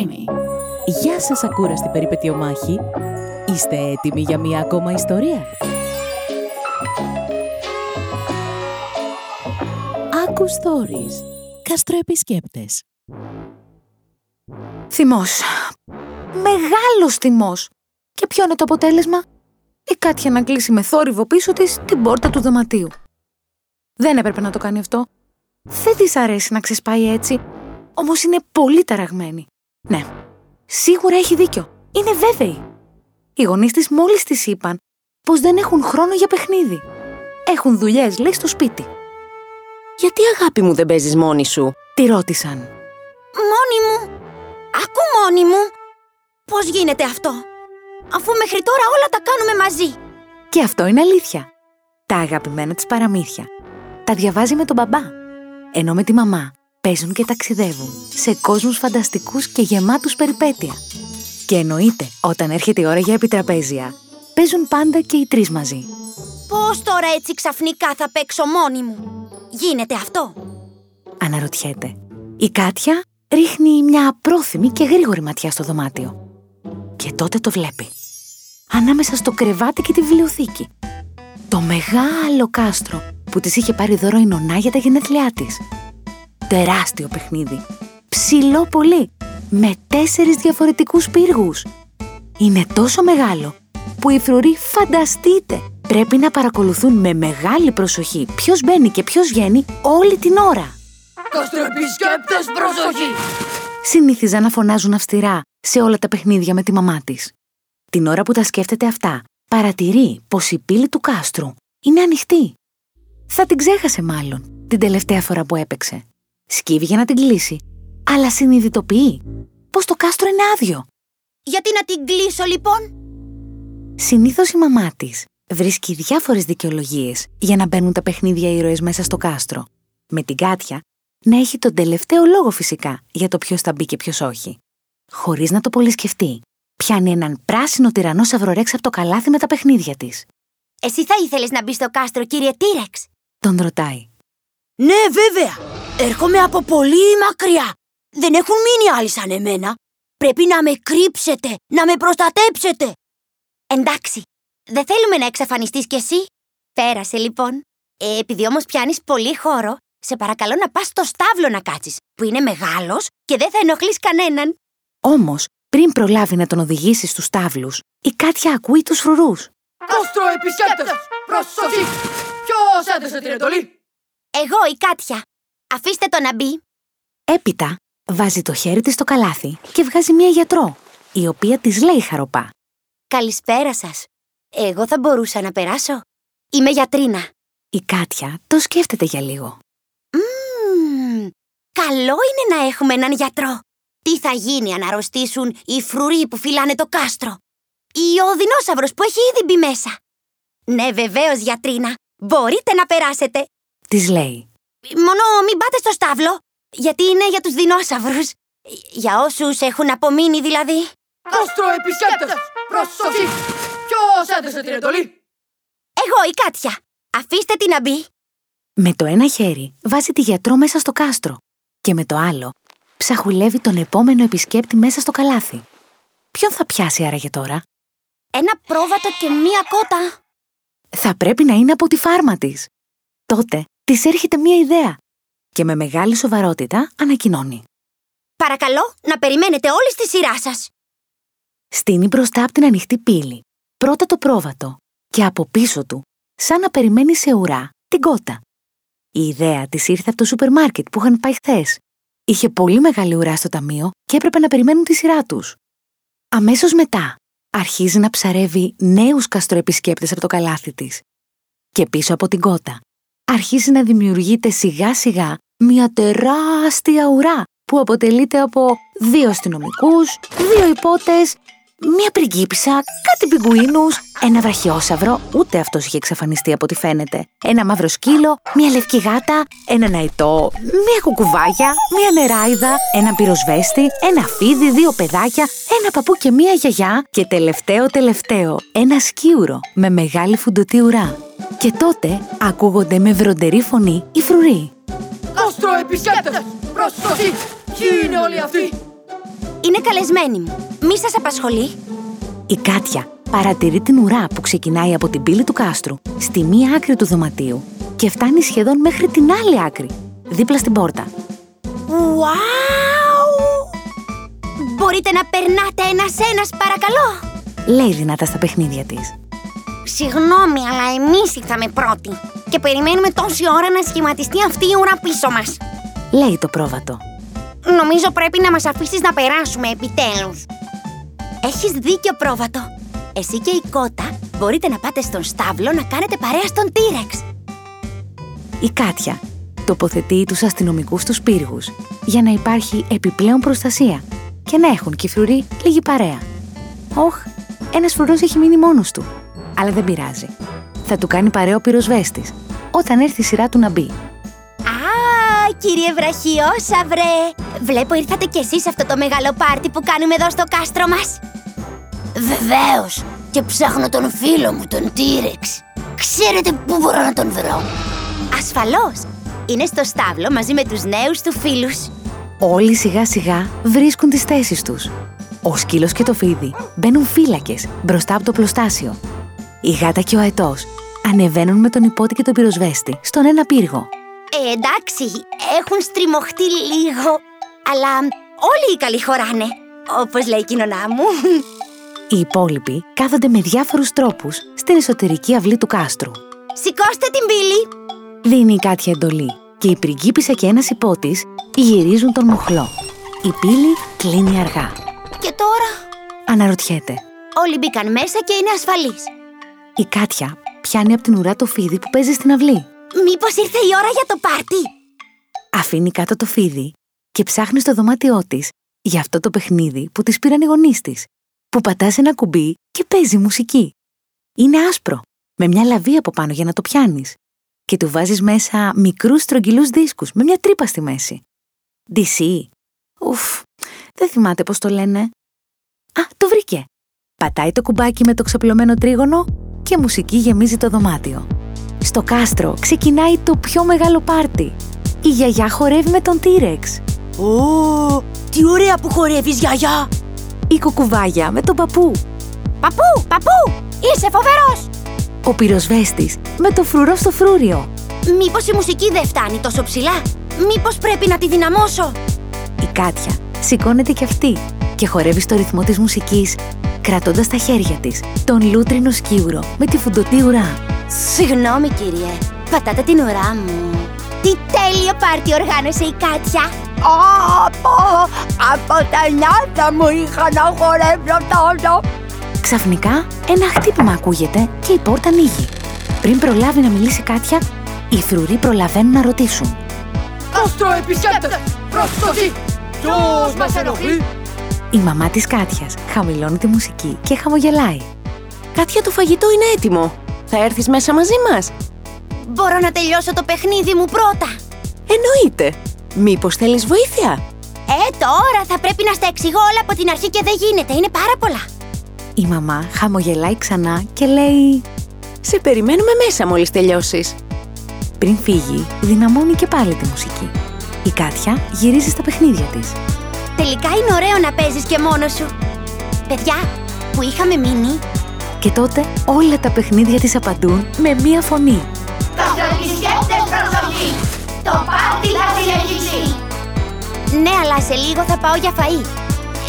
Creamy. Γεια σας ακούραστη περιπετειομάχη. Είστε έτοιμοι για μία ακόμα ιστορία; Άκου Stories. Καστροεπισκέπτες. Θυμός. Μεγάλος θυμός. Και ποιο είναι το αποτέλεσμα; Η Κάτια να κλείσει με θόρυβο πίσω της την πόρτα του δωματίου. Δεν έπρεπε να το κάνει αυτό. Δεν της αρέσει να ξεσπάει έτσι. Όμως είναι πολύ ταραγμένη. Ναι, σίγουρα έχει δίκιο. Είναι βέβαιη. Οι γονείς της μόλις της είπαν πως δεν έχουν χρόνο για παιχνίδι. Έχουν δουλειές, λέει, στο σπίτι. Γιατί αγάπη μου δεν παίζεις μόνη σου; Τη ρώτησαν. Μόνη μου. Ακού μόνη μου. Πώς γίνεται αυτό; Αφού μέχρι τώρα όλα τα κάνουμε μαζί. Και αυτό είναι αλήθεια. Τα αγαπημένα της παραμύθια. Τα διαβάζει με τον μπαμπά. Ενώ με τη μαμά παίζουν και ταξιδεύουν σε κόσμους φανταστικούς και γεμάτους περιπέτεια. Και εννοείται, όταν έρχεται η ώρα για επιτραπέζια, παίζουν πάντα και οι τρεις μαζί. Πώς τώρα έτσι ξαφνικά θα παίξω μόνη μου; Γίνεται αυτό; Αναρωτιέται. Η Κάτια ρίχνει μια απρόθυμη και γρήγορη ματιά στο δωμάτιο. Και τότε το βλέπει. Ανάμεσα στο κρεβάτι και τη βιβλιοθήκη. Το μεγάλο κάστρο που της είχε πάρει δώρο η νονά για τα γενέθλιά της. Τεράστιο παιχνίδι. Ψηλό πολύ. Με τέσσερις διαφορετικούς πύργους. Είναι τόσο μεγάλο που οι φρουροί φανταστείτε πρέπει να παρακολουθούν με μεγάλη προσοχή ποιος μπαίνει και ποιος βγαίνει όλη την ώρα. Καστροεπισκέπτες προσοχή! Συνήθιζαν να φωνάζουν αυστηρά σε όλα τα παιχνίδια με τη μαμά της. Την ώρα που τα σκέφτεται αυτά, παρατηρεί πως η πύλη του κάστρου είναι ανοιχτή. Θα την ξέχασε μάλλον την τελευταία φορά που έπαιξε. Σκύβει για να την κλείσει, αλλά συνειδητοποιεί πως το κάστρο είναι άδειο. Γιατί να την κλείσω λοιπόν; Συνήθως η μαμά της βρίσκει διάφορες δικαιολογίες για να μπαίνουν τα παιχνίδια ήρωες μέσα στο κάστρο. Με την Κάτια να έχει τον τελευταίο λόγο φυσικά για το ποιος θα μπει και ποιος όχι. Χωρίς να το πολύ σκεφτεί, πιάνει έναν πράσινο τυρανό σαυρορέξ από το καλάθι με τα παιχνίδια της. Εσύ θα ήθελες να μπεις στο κάστρο, κύριε Τύρεξ. Τον ρωτάει. Ναι, βέβαια. Έρχομαι από πολύ μακριά. Δεν έχουν μείνει άλλοι σαν εμένα. Πρέπει να με κρύψετε, να με προστατέψετε. Εντάξει, δεν θέλουμε να εξαφανιστείς κι εσύ. Πέρασε λοιπόν. Ε, επειδή όμως πιάνεις πολύ χώρο, σε παρακαλώ να πας στο στάβλο να κάτσεις, που είναι μεγάλος και δεν θα ενοχλείς κανέναν. Όμως, πριν προλάβει να τον οδηγήσει στους τάβλου, η Κάτια ακούει τους φρουρούς. Καστροεπισκέπτες προσοχή! Ποιος έδωσε την εντολή; Εγώ η Κάτια. Αφήστε το να μπει. Έπειτα, βάζει το χέρι της στο καλάθι και βγάζει μία γιατρό, η οποία της λέει χαροπά. Καλησπέρα σας. Εγώ θα μπορούσα να περάσω. Είμαι γιατρίνα. Η Κάτια το σκέφτεται για λίγο. Μμμ, καλό είναι να έχουμε έναν γιατρό. Τι θα γίνει αν αρρωστήσουν οι φρουροί που φυλάνε το κάστρο; Ή ο δεινόσαυρος που έχει ήδη μπει μέσα; Ναι, βεβαίως, γιατρίνα. Μπορείτε να περάσετε. Της λέει. Μόνο μην πάτε στο στάβλο, γιατί είναι για τους δεινόσαυρους. Για όσους έχουν απομείνει δηλαδή. Καστροεπισκέπτες προσοχή! Ποιος έδωσε την εντολή; Εγώ η Κάτια. Αφήστε την να μπει. Με το ένα χέρι βάζει τη γιατρό μέσα στο κάστρο και με το άλλο ψαχουλεύει τον επόμενο επισκέπτη μέσα στο καλάθι. Ποιον θα πιάσει άραγε τώρα; Ένα πρόβατο και μία κότα. Θα πρέπει να είναι από τη φάρμα της. Τότε της έρχεται μία ιδέα και με μεγάλη σοβαρότητα ανακοινώνει. Παρακαλώ να περιμένετε όλοι στη σειρά σας. Στείνει μπροστά από την ανοιχτή πύλη. Πρώτα το πρόβατο και από πίσω του, σαν να περιμένει σε ουρά, την κότα. Η ιδέα της ήρθε από το σούπερ μάρκετ που είχαν πάει χθες. Είχε πολύ μεγάλη ουρά στο ταμείο και έπρεπε να περιμένουν τη σειρά τους. Αμέσως μετά, αρχίζει να ψαρεύει νέους καστροεπισκέπτες από το καλάθι της. Και πίσω από την κότα, αρχίζει να δημιουργείται σιγά σιγά μια τεράστια ουρά που αποτελείται από δύο αστυνομικούς, δύο υπότες, μία πριγκίπισσα, κάτι πιγκουίνους, ένα βραχιόσαυρο, ούτε αυτός είχε εξαφανιστεί από ό,τι φαίνεται, ένα μαύρο σκύλο, μία λευκή γάτα, ένα ναϊτό, μία κουκουβάγια, μία νεράιδα, ένα πυροσβέστη, ένα φίδι, δύο παιδάκια, ένα παππού και μία γιαγιά και τελευταίο τελευταίο, ένα σκίουρο με μεγάλη φουντωτή ουρά. Και τότε ακούγονται με βροντερή φωνή οι φρουροί. Καστροεπισκέπτες προσοχή! Ποιοι είναι όλοι αυτοί; Είναι καλεσμένη μου. Μη σας απασχολεί. Η Κάτια παρατηρεί την ουρά που ξεκινάει από την πύλη του κάστρου στη μία άκρη του δωματίου και φτάνει σχεδόν μέχρι την άλλη άκρη, δίπλα στην πόρτα. Ουάου! Μπορείτε να περνάτε ένας-ένας, παρακαλώ. Λέει δυνατά στα παιχνίδια της. Συγγνώμη, αλλά εμείς ήρθαμε πρώτοι. Και περιμένουμε τόση ώρα να σχηματιστεί αυτή η ουρά πίσω μας. Λέει το πρόβατο. Νομίζω πρέπει να μας αφήσεις να περάσουμε επιτέλους. Έχεις δίκιο, πρόβατο. Εσύ και η κότα μπορείτε να πάτε στον στάβλο να κάνετε παρέα στον Τύρεξ. Η Κάτια τοποθετεί τους αστυνομικούς στους πύργους για να υπάρχει επιπλέον προστασία και να έχουν και οι φρουροί λίγη παρέα. Όχ, ένας φρουρός έχει μείνει μόνος του. Αλλά δεν πειράζει. Θα του κάνει παρέα ο πυροσβέστης όταν έρθει η σειρά του να μπει. Α, κύριε Βραχιόσαυρε! Βλέπω ήρθατε κι εσείς σε αυτό το μεγάλο πάρτι που κάνουμε εδώ στο κάστρο μας. Βεβαίως. Και ψάχνω τον φίλο μου, τον Τύρεξ. Ξέρετε πού μπορώ να τον βρω; Ασφαλώς. Είναι στο στάβλο μαζί με τους νέους του φίλους. Όλοι σιγά σιγά βρίσκουν τις θέσεις τους. Ο σκύλος και το φίδι μπαίνουν φύλακες μπροστά από το πλωστάσιο. Η γάτα και ο αετός ανεβαίνουν με τον υπότη και τον πυροσβέστη στον ένα πύργο. Ε, εντάξει, έχουν στριμωχτεί λίγο. Αλλά όλοι οι καλοί χωράνε. Όπως λέει η κοινωνά μου. Οι υπόλοιποι κάθονται με διάφορους τρόπους στην εσωτερική αυλή του κάστρου. Σηκώστε την πύλη. Δίνει η Κάτια εντολή και η πριγκίπισσα και ένας υπότης γυρίζουν τον μοχλό. Η πύλη κλείνει αργά. Και τώρα Αναρωτιέται. όλοι μπήκαν μέσα και είναι ασφαλείς. Η Κάτια πιάνει από την ουρά το φίδι που παίζει στην αυλή. Μήπως ήρθε η ώρα για το πάρτι; Αφήνει κάτω το φίδι και ψάχνει στο δωμάτιό της για αυτό το παιχνίδι που της πήραν οι γονείς της. Που πατάς ένα κουμπί και παίζει μουσική. Είναι άσπρο, με μια λαβή από πάνω για να το πιάνεις. Και του βάζεις μέσα μικρούς στρογγυλούς δίσκους με μια τρύπα στη μέση. DC. Ουφ, δεν θυμάται πώς το λένε. Α, το βρήκε. Πατάει το κουμπάκι με το ξαπλωμένο τρίγωνο και μουσική γεμίζει το δωμάτιο. Στο κάστρο ξεκινάει το πιο μεγάλο πάρτι. Η γιαγιά χορεύει με τον Τύρεξ. Ω, τι ωραία που χορεύεις, γιαγιά. Η κουκουβάγια με τον παππού. Παππού, παππού, είσαι φοβερός. Ο πυροσβέστης με το φρουρό στο φρούριο. Μήπως η μουσική δεν φτάνει τόσο ψηλά; Μήπως πρέπει να τη δυναμώσω; Η Κάτια σηκώνεται κι αυτή και χορεύει στο ρυθμό της μουσικής, κρατώντας στα χέρια της τον λούτρινο σκύουρο με τη φουντωτή ουρά. Συγγνώμη, κύριε. Πατάτε την ουρά μου. Τι τέλειο πάρτι οργάνωσε η Κάτια. Από, από τα νιάτα μου είχα να χορεύω τόσο. Ξαφνικά ένα χτύπημα ακούγεται και η πόρτα ανοίγει. Πριν προλάβει να μιλήσει η Κάτια, οι φρουροί προλαβαίνουν να ρωτήσουν. Κάστρο επισκέπτες! Πρόσφαση! Ποιος μας ενοχλεί! Η μαμά της Κάτιας χαμηλώνει τη μουσική και χαμογελάει. Κάτια το φαγητό είναι έτοιμο. Θα έρθεις μέσα μαζί μας. Μπορώ να τελειώσω το παιχνίδι μου πρώτα. Εννοείται. Μήπως θέλεις βοήθεια; Ε, τώρα θα πρέπει να στα εξηγώ όλα από την αρχή και δεν γίνεται. Είναι πάρα πολλά. Η μαμά χαμογελάει ξανά και λέει Σε περιμένουμε μέσα μόλις τελειώσεις. Πριν φύγει, δυναμώνει και πάλι τη μουσική. Η Κάτια γυρίζει στα παιχνίδια της. Τελικά είναι ωραίο να παίζεις και μόνος σου. Παιδιά, που είχαμε μείνει, Και τότε όλα τα παιχνίδια της απαντούν με μία φωνή. Καστροεπισκέπτες προσοχή! Το πάρτι θα συνεχίσει! ναι, αλλά σε λίγο θα πάω για φαΐ.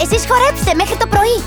Εσείς χορέψτε μέχρι το πρωί.